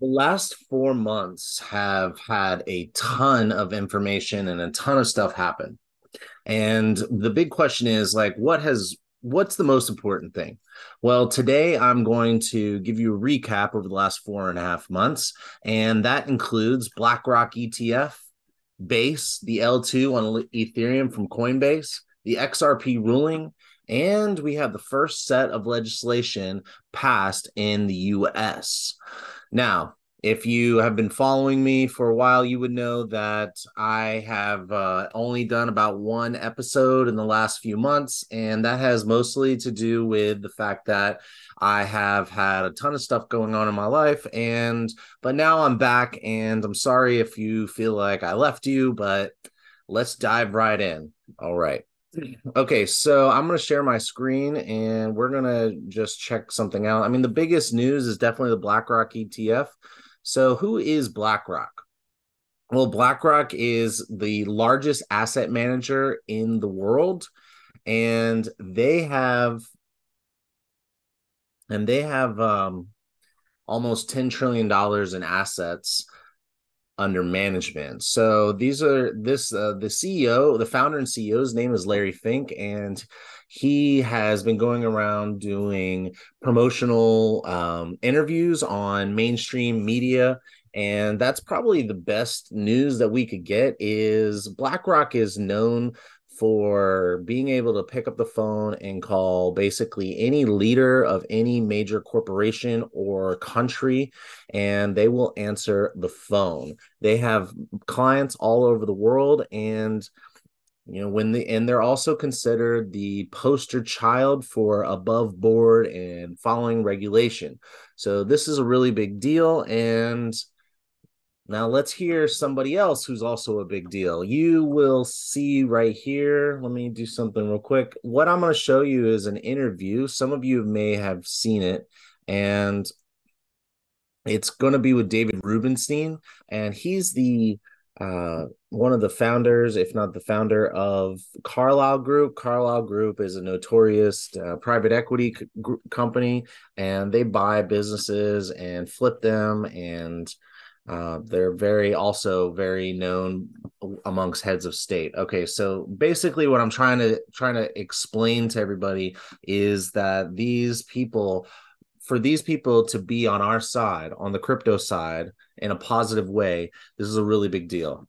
the last four months have had a ton of information and a ton of stuff happen. And the big question is like, what has what's the most important thing? Well, today I'm going to give you a recap over the last four and a half months, and that includes BlackRock ETF, Base, the L2 on Ethereum from Coinbase, the XRP ruling, and we have the first set of legislation passed in the US. Now, if you have been following me for a while, you would know that I have uh, only done about one episode in the last few months. And that has mostly to do with the fact that I have had a ton of stuff going on in my life. And, but now I'm back. And I'm sorry if you feel like I left you, but let's dive right in. All right. Okay, so I'm going to share my screen and we're going to just check something out. I mean, the biggest news is definitely the BlackRock ETF. So, who is BlackRock? Well, BlackRock is the largest asset manager in the world and they have and they have um almost 10 trillion dollars in assets under management. So these are this uh, the CEO, the founder and CEO's name is Larry Fink, and he has been going around doing promotional um, interviews on mainstream media. And that's probably the best news that we could get is BlackRock is known for being able to pick up the phone and call basically any leader of any major corporation or country and they will answer the phone. They have clients all over the world and you know when the and they're also considered the poster child for above board and following regulation. So this is a really big deal and now let's hear somebody else who's also a big deal. You will see right here. Let me do something real quick. What I'm going to show you is an interview. Some of you may have seen it, and it's going to be with David Rubenstein, and he's the uh, one of the founders, if not the founder of Carlyle Group. Carlyle Group is a notorious uh, private equity c- company, and they buy businesses and flip them and uh, they're very also very known amongst heads of state. Okay, so basically, what I'm trying to trying to explain to everybody is that these people, for these people to be on our side, on the crypto side, in a positive way, this is a really big deal,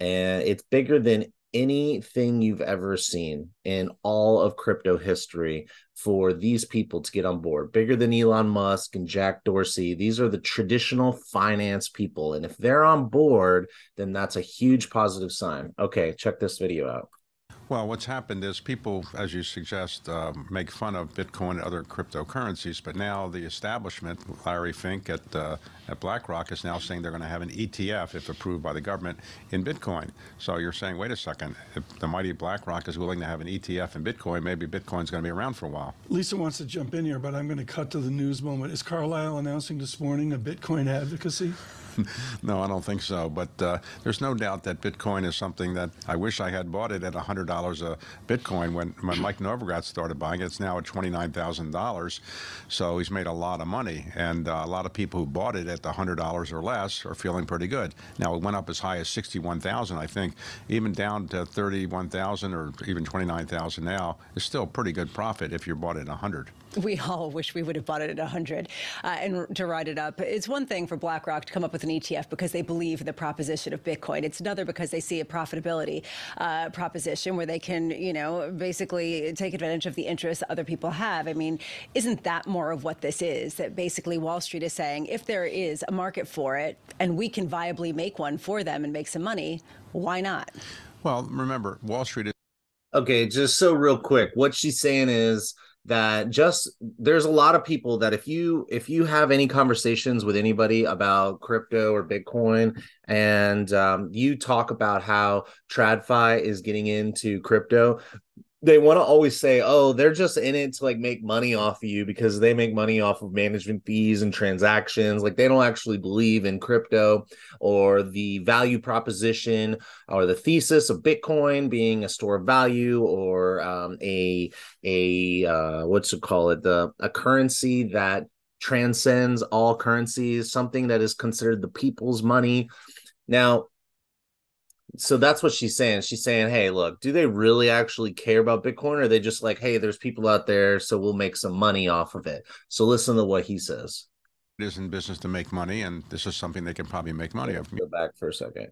and it's bigger than anything you've ever seen in all of crypto history for these people to get on board. Bigger than Elon Musk and Jack Dorsey. These are the traditional finance people. And if they're on board, then that's a huge positive sign. Okay, check this video out. Well, what's happened is people, as you suggest, uh, make fun of Bitcoin and other cryptocurrencies, but now the establishment, Larry Fink at uh, at BlackRock, is now saying they're going to have an ETF, if approved by the government, in Bitcoin. So you're saying, wait a second, if the mighty BlackRock is willing to have an ETF in Bitcoin, maybe Bitcoin's going to be around for a while. Lisa wants to jump in here, but I'm going to cut to the news moment. Is Carlyle announcing this morning a Bitcoin advocacy? no, I don't think so. But uh, there's no doubt that Bitcoin is something that I wish I had bought it at $100 a Bitcoin when, when Mike Novogratz started buying it. It's now at $29,000. So he's made a lot of money. And uh, a lot of people who bought it at the $100 or less are feeling pretty good. Now, it went up as high as 61,000, I think. Even down to 31,000 or even 29,000 now is still a pretty good profit if you bought it at 100 we all wish we would have bought it at 100 uh, and to ride it up. It's one thing for BlackRock to come up with an ETF because they believe in the proposition of Bitcoin. It's another because they see a profitability uh, proposition where they can, you know, basically take advantage of the interests other people have. I mean, isn't that more of what this is? That basically Wall Street is saying if there is a market for it and we can viably make one for them and make some money, why not? Well, remember, Wall Street is. Okay, just so real quick, what she's saying is that just there's a lot of people that if you if you have any conversations with anybody about crypto or bitcoin and um, you talk about how tradfi is getting into crypto they want to always say, "Oh, they're just in it to like make money off of you because they make money off of management fees and transactions. Like they don't actually believe in crypto or the value proposition or the thesis of Bitcoin being a store of value or um, a a uh, what's to call it the a currency that transcends all currencies, something that is considered the people's money. Now, so that's what she's saying. She's saying, "Hey, look, do they really actually care about Bitcoin, or are they just like, hey, there's people out there, so we'll make some money off of it?" So listen to what he says. It is in business to make money, and this is something they can probably make money off of. Go back for a second.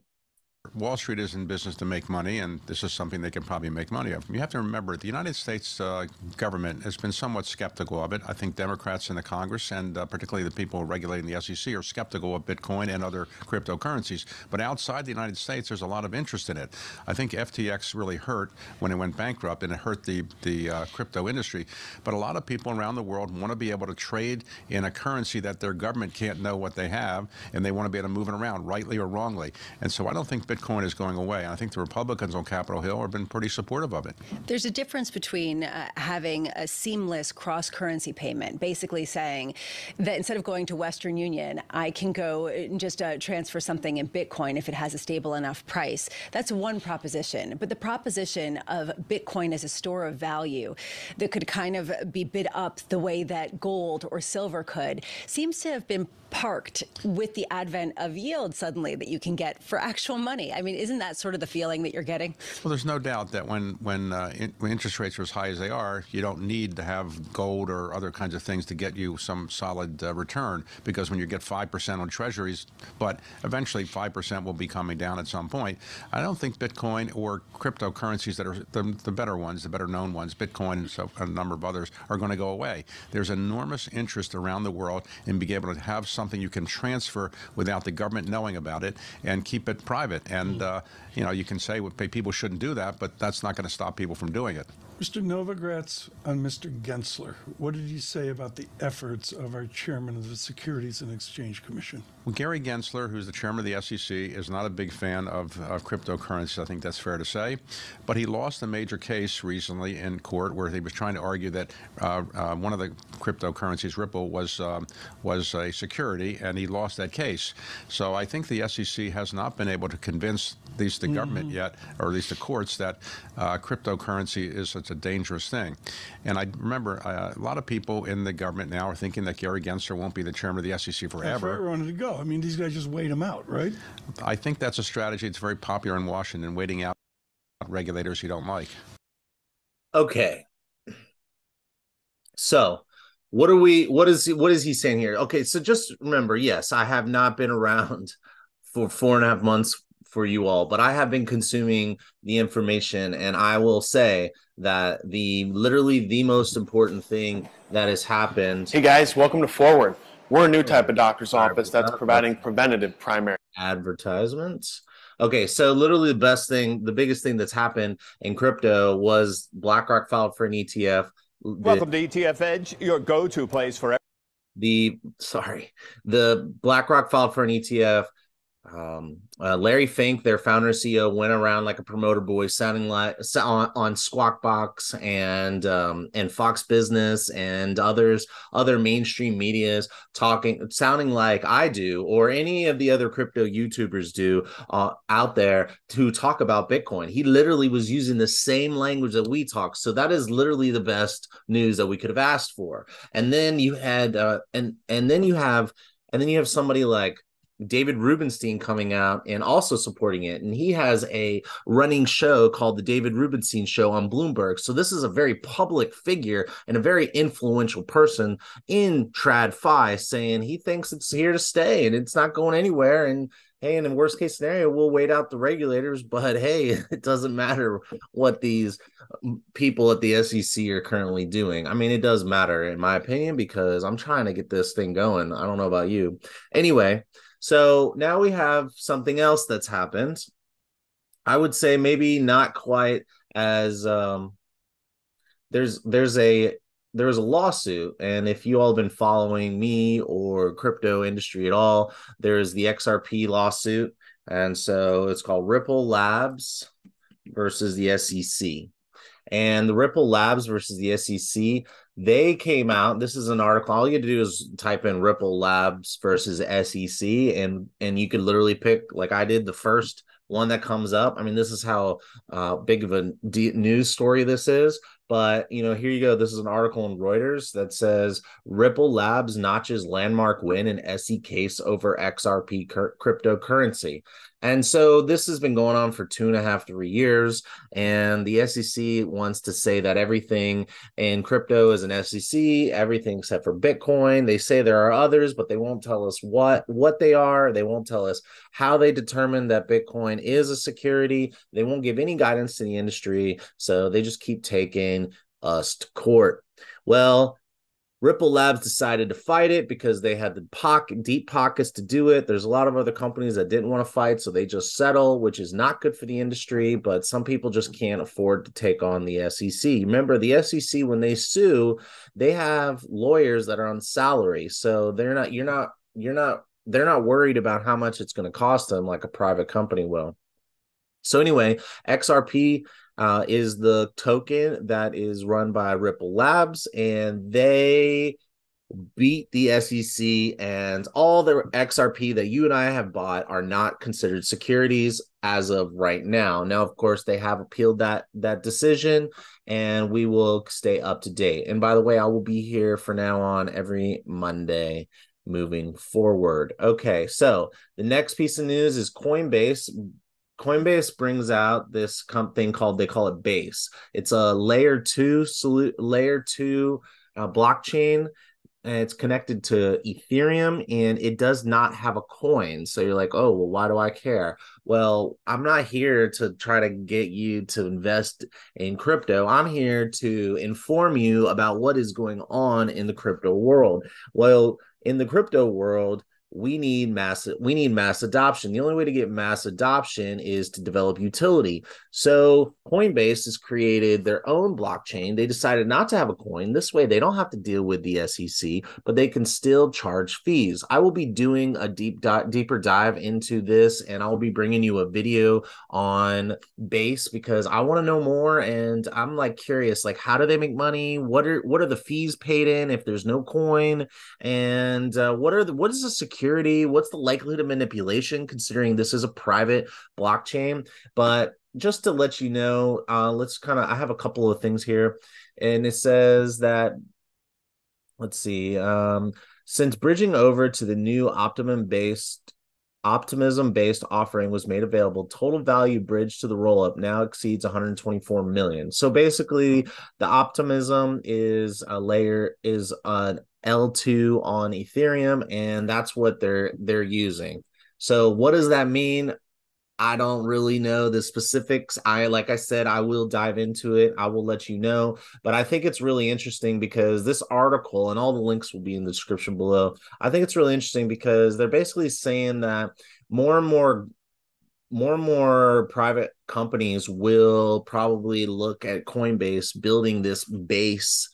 Wall Street is in business to make money, and this is something they can probably make money of. You have to remember, the United States uh, government has been somewhat skeptical of it. I think Democrats in the Congress, and uh, particularly the people regulating the SEC, are skeptical of Bitcoin and other cryptocurrencies. But outside the United States, there's a lot of interest in it. I think FTX really hurt when it went bankrupt, and it hurt the the uh, crypto industry. But a lot of people around the world want to be able to trade in a currency that their government can't know what they have, and they want to be able to move it around, rightly or wrongly. And so I don't think Bitcoin is going away. I think the Republicans on Capitol Hill have been pretty supportive of it. There's a difference between uh, having a seamless cross currency payment, basically saying that instead of going to Western Union, I can go and just uh, transfer something in Bitcoin if it has a stable enough price. That's one proposition. But the proposition of Bitcoin as a store of value that could kind of be bid up the way that gold or silver could seems to have been parked with the advent of yield suddenly that you can get for actual money. I mean, isn't that sort of the feeling that you're getting? Well, there's no doubt that when when, uh, in, when interest rates are as high as they are, you don't need to have gold or other kinds of things to get you some solid uh, return because when you get five percent on Treasuries, but eventually five percent will be coming down at some point. I don't think Bitcoin or cryptocurrencies that are the, the better ones, the better known ones, Bitcoin and so a number of others, are going to go away. There's enormous interest around the world in being able to have something you can transfer without the government knowing about it and keep it private. And, uh, you know, you can say people shouldn't do that, but that's not going to stop people from doing it. Mr. Novogratz on Mr. Gensler. What did he say about the efforts of our chairman of the Securities and Exchange Commission? Well, Gary Gensler, who's the chairman of the SEC, is not a big fan of, of cryptocurrencies. I think that's fair to say. But he lost a major case recently in court where he was trying to argue that uh, uh, one of the cryptocurrencies, Ripple, was um, was a security, and he lost that case. So I think the SEC has not been able to convince at least the mm-hmm. government yet, or at least the courts, that uh, cryptocurrency is it's a dangerous thing. And I remember uh, a lot of people in the government now are thinking that Gary Gensler won't be the chairman of the SEC forever. That's where I wanted to go. I mean, these guys just wait him out, right? I think that's a strategy that's very popular in Washington, waiting out regulators you don't like. Okay. So, what are we what is what is he saying here? Okay, so just remember, yes, I have not been around for four and a half months for you all, but I have been consuming the information, and I will say that the literally the most important thing that has happened. Hey guys, welcome to Forward. We're a new type of doctor's office that's providing preventative primary advertisements. Okay, so literally the best thing, the biggest thing that's happened in crypto was BlackRock filed for an ETF. Welcome the, to ETF Edge, your go-to place for the sorry, the BlackRock filed for an ETF um, uh, Larry Fink, their founder and CEO, went around like a promoter boy, sounding like on, on Squawk Box and um, and Fox Business and others, other mainstream medias, talking, sounding like I do or any of the other crypto YouTubers do uh, out there to talk about Bitcoin. He literally was using the same language that we talk. So that is literally the best news that we could have asked for. And then you had, uh, and and then you have, and then you have somebody like David Rubenstein coming out and also supporting it. And he has a running show called the David Rubenstein Show on Bloomberg. So this is a very public figure and a very influential person in Trad TradFi saying he thinks it's here to stay and it's not going anywhere. And hey, in the worst case scenario, we'll wait out the regulators. But hey, it doesn't matter what these people at the SEC are currently doing. I mean, it does matter in my opinion because I'm trying to get this thing going. I don't know about you. Anyway, so now we have something else that's happened. I would say maybe not quite as um there's there's a there was a lawsuit and if you all have been following me or crypto industry at all there's the xrp lawsuit and so it's called ripple labs versus the sec and the ripple labs versus the sec they came out. This is an article. All you have to do is type in Ripple Labs versus SEC, and and you could literally pick like I did the first one that comes up. I mean, this is how uh, big of a news story this is. But you know, here you go. This is an article in Reuters that says Ripple Labs notches landmark win in SEC case over XRP cur- cryptocurrency. And so this has been going on for two and a half, three years. And the SEC wants to say that everything in crypto is an SEC, everything except for Bitcoin. They say there are others, but they won't tell us what what they are. They won't tell us how they determine that Bitcoin is a security. They won't give any guidance to the industry. So they just keep taking us to court. Well, Ripple Labs decided to fight it because they had the pocket, deep pockets to do it. There's a lot of other companies that didn't want to fight, so they just settle, which is not good for the industry. But some people just can't afford to take on the SEC. Remember, the SEC when they sue, they have lawyers that are on salary, so they're not. You're not. You're not. They're not worried about how much it's going to cost them like a private company will. So anyway, XRP uh, is the token that is run by Ripple Labs, and they beat the SEC, and all the XRP that you and I have bought are not considered securities as of right now. Now, of course, they have appealed that that decision, and we will stay up to date. And by the way, I will be here for now on every Monday moving forward. Okay, so the next piece of news is Coinbase Coinbase brings out this thing called they call it Base. It's a layer two layer two uh, blockchain. And it's connected to Ethereum and it does not have a coin. So you're like, oh, well, why do I care? Well, I'm not here to try to get you to invest in crypto. I'm here to inform you about what is going on in the crypto world. Well, in the crypto world, we need mass we need mass adoption. The only way to get mass adoption is to develop utility. So coinbase has created their own blockchain. They decided not to have a coin. This way they don't have to deal with the sec but they can still charge fees. I will be doing a deep di- deeper dive into this and i'll be bringing you a video on base because i want to know more and i'm like curious like how do they make money? What are what are the fees paid in if there's no coin? And uh, what are the what is the security security? What's the likelihood of manipulation considering this is a private blockchain? But just to let you know, uh, let's kind of, I have a couple of things here. And it says that, let's see, um, since bridging over to the new optimum based optimism based offering was made available total value bridge to the roll up now exceeds 124 million so basically the optimism is a layer is an L2 on Ethereum, and that's what they're they're using. So what does that mean? I don't really know the specifics. I like I said, I will dive into it. I will let you know. But I think it's really interesting because this article and all the links will be in the description below. I think it's really interesting because they're basically saying that more and more more and more private companies will probably look at Coinbase building this base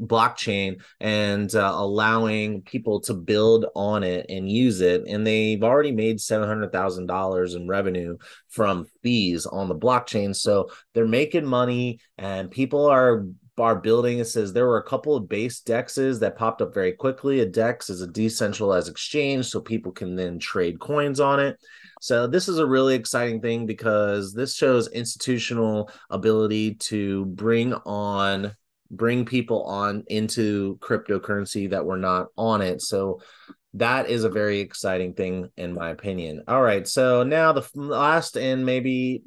blockchain and uh, allowing people to build on it and use it. And they've already made $700,000 in revenue from fees on the blockchain. So they're making money and people are are building. It says there were a couple of base dexes that popped up very quickly. A dex is a decentralized exchange, so people can then trade coins on it. So this is a really exciting thing because this shows institutional ability to bring on bring people on into cryptocurrency that were not on it. So that is a very exciting thing in my opinion. All right, so now the last and maybe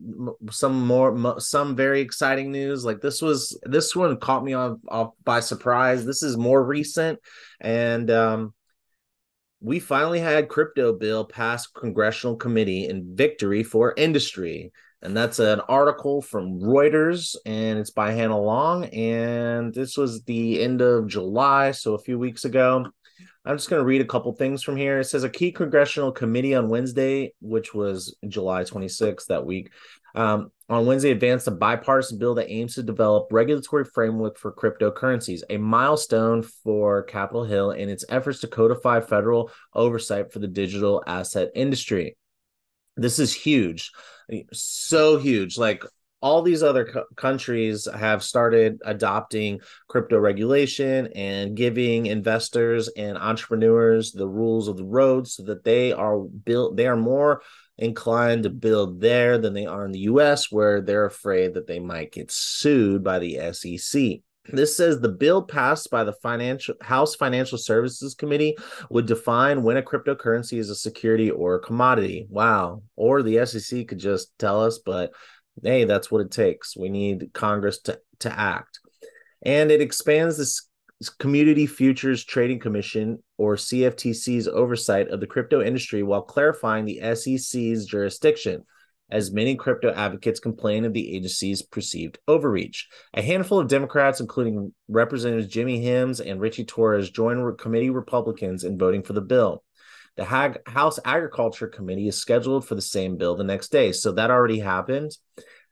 some more some very exciting news. Like this was this one caught me off, off by surprise. This is more recent and um we finally had crypto bill pass congressional committee in victory for industry and that's an article from Reuters, and it's by Hannah Lang. And this was the end of July, so a few weeks ago. I'm just going to read a couple things from here. It says a key congressional committee on Wednesday, which was July 26th that week, um, on Wednesday advanced a bipartisan bill that aims to develop regulatory framework for cryptocurrencies, a milestone for Capitol Hill in its efforts to codify federal oversight for the digital asset industry. This is huge eh, so huge. Like all these other co- countries have started adopting crypto regulation and giving investors and entrepreneurs the rules of the road so that they are built they are more inclined to build there than they are in the US where they're afraid that they might get sued by the SEC. This says the bill passed by the financial House Financial Services Committee would define when a cryptocurrency is a security or a commodity. Wow. Or the SEC could just tell us, but hey, that's what it takes. We need Congress to, to act. And it expands this Commodity Futures Trading Commission or CFTC's oversight of the crypto industry while clarifying the SEC's jurisdiction as many crypto advocates complain of the agency's perceived overreach. A handful of Democrats, including Representatives Jimmy Himes and Richie Torres, joined committee Republicans in voting for the bill. The House Agriculture Committee is scheduled for the same bill the next day. So that already happened.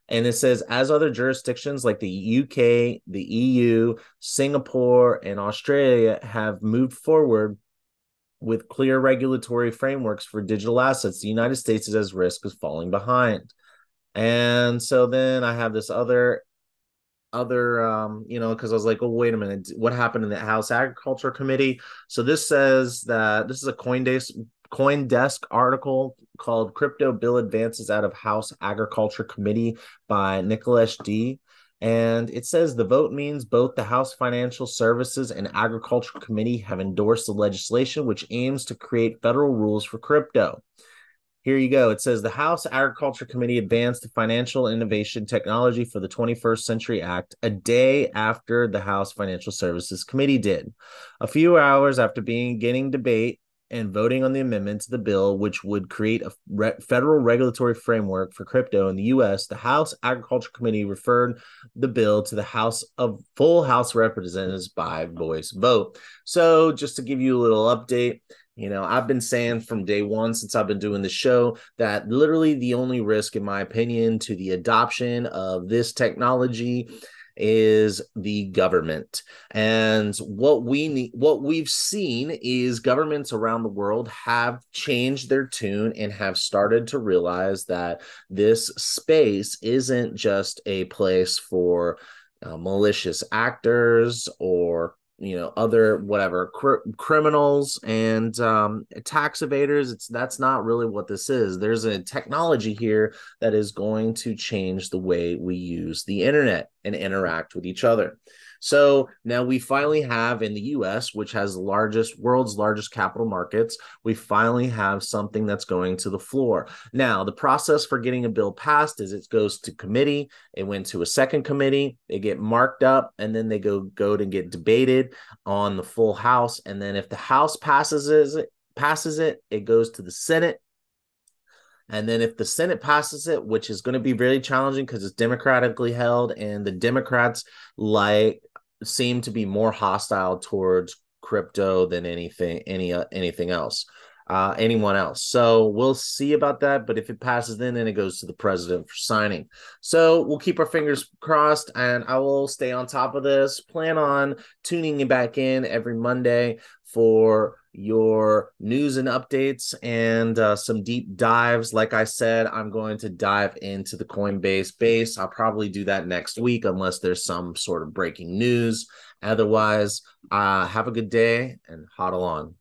And it says, as other jurisdictions like the UK, the EU, Singapore, and Australia have moved forward with clear regulatory frameworks for digital assets, the United States is as risk of falling behind. And so then I have this other other um you know because i was like oh wait a minute what happened in the house agriculture committee so this says that this is a coindesk coindesk article called crypto bill advances out of house agriculture committee by Nikhilesh De and it says the vote means both the House Financial Services and Agriculture Committee have endorsed the legislation, which aims to create federal rules for crypto. Here you go. It says the House Agriculture Committee advanced the Financial Innovation Technology for the 21st Century Act a day after the House Financial Services Committee did. A few hours after beginning debate, and voting on the amendment to the bill, which would create a re- federal regulatory framework for crypto in the U.S., the House Agriculture Committee referred the bill to the House of full House Representatives by voice vote. So, just to give you a little update, you know, I've been saying from day one since I've been doing the show that literally the only risk, in my opinion, to the adoption of this technology is the government. And what we need, what we've seen is governments around the world have changed their tune and have started to realize that this space isn't just a place for uh, malicious actors or you know other whatever cr- criminals and um, tax evaders it's that's not really what this is there's a technology here that is going to change the way we use the internet and interact with each other so now we finally have in the US, which has the largest, world's largest capital markets, we finally have something that's going to the floor. Now, the process for getting a bill passed is it goes to committee, it went to a second committee, they get marked up, and then they go go to get debated on the full House. And then if the House passes it, passes it, it goes to the Senate. And then if the Senate passes it, which is going to be really challenging because it's democratically held, and the Democrats like seem to be more hostile towards crypto than anything any uh, anything else uh, anyone else so we'll see about that but if it passes then then it goes to the president for signing so we'll keep our fingers crossed and i will stay on top of this plan on tuning back in every monday for your news and updates and uh, some deep dives. Like I said, I'm going to dive into the Coinbase base. I'll probably do that next week unless there's some sort of breaking news. Otherwise, uh, have a good day and hodl on.